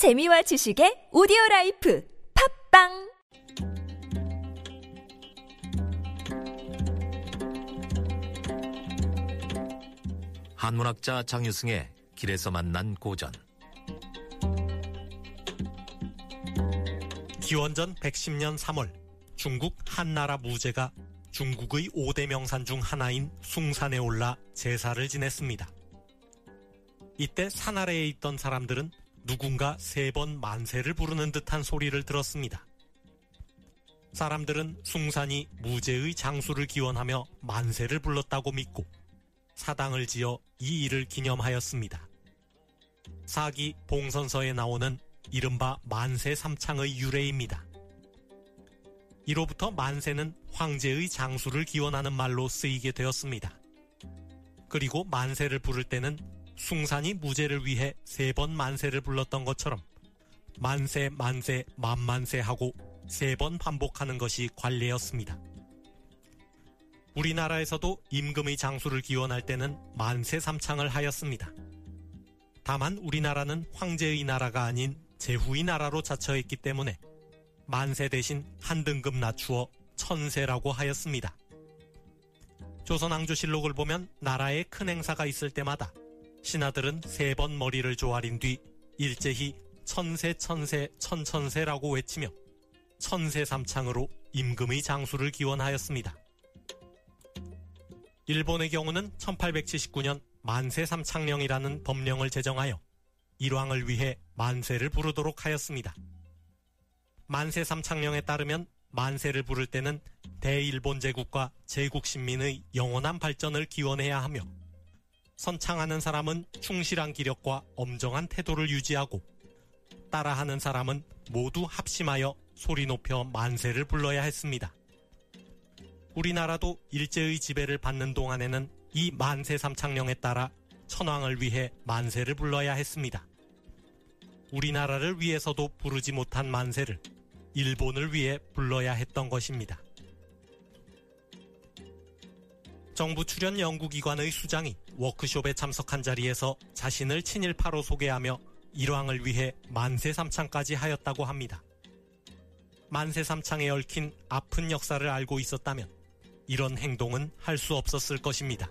재미와 지식의 오디오 life 팟빵 한문학자 장유승의 길에서 만난 고전 기원전 110년 3월 중국 한나라 무제가 중국의 5대 명산 중 하나인 숭산에 올라 제사를 지냈습니다. 이때 산 아래에 있던 사람들은 누군가 세 번 만세를 부르는 듯한 소리를 들었습니다. 사람들은 숭산이 무제의 장수를 기원하며 만세를 불렀다고 믿고 사당을 지어 이 일을 기념하였습니다. 사기 봉선서에 나오는 이른바 만세 삼창의 유래입니다. 이로부터 만세는 황제의 장수를 기원하는 말로 쓰이게 되었습니다. 그리고 만세를 부를 때는 숭산이 무죄를 위해 세 번 만세를 불렀던 것처럼 만세 만세 만만세 하고 세 번 반복하는 것이 관례였습니다. 우리나라에서도 임금의 장수를 기원할 때는 만세 삼창을 하였습니다. 다만 우리나라는 황제의 나라가 아닌 제후의 나라로 자처했기 때문에 만세 대신 한 등급 낮추어 천세라고 하였습니다. 조선왕조실록을 보면 나라에 큰 행사가 있을 때마다 신하들은 세 번 머리를 조아린 뒤 일제히 천세 천세 천천세라고 외치며 천세 삼창으로 임금의 장수를 기원하였습니다. 일본의 경우는 1879년 만세 삼창령이라는 법령을 제정하여 일왕을 위해 만세를 부르도록 하였습니다. 만세 삼창령에 따르면 만세를 부를 때는 대일본 제국과 제국 신민의 영원한 발전을 기원해야 하며 선창하는 사람은 충실한 기력과 엄정한 태도를 유지하고 따라하는 사람은 모두 합심하여 소리 높여 만세를 불러야 했습니다. 우리나라도 일제의 지배를 받는 동안에는 이 만세 삼창령에 따라 천황을 위해 만세를 불러야 했습니다. 우리나라를 위해서도 부르지 못한 만세를 일본을 위해 불러야 했던 것입니다. 정부 출연 연구기관의 수장이 워크숍에 참석한 자리에서 자신을 친일파로 소개하며 일왕을 위해 만세 삼창까지 하였다고 합니다. 만세 삼창에 얽힌 아픈 역사를 알고 있었다면 이런 행동은 할 수 없었을 것입니다.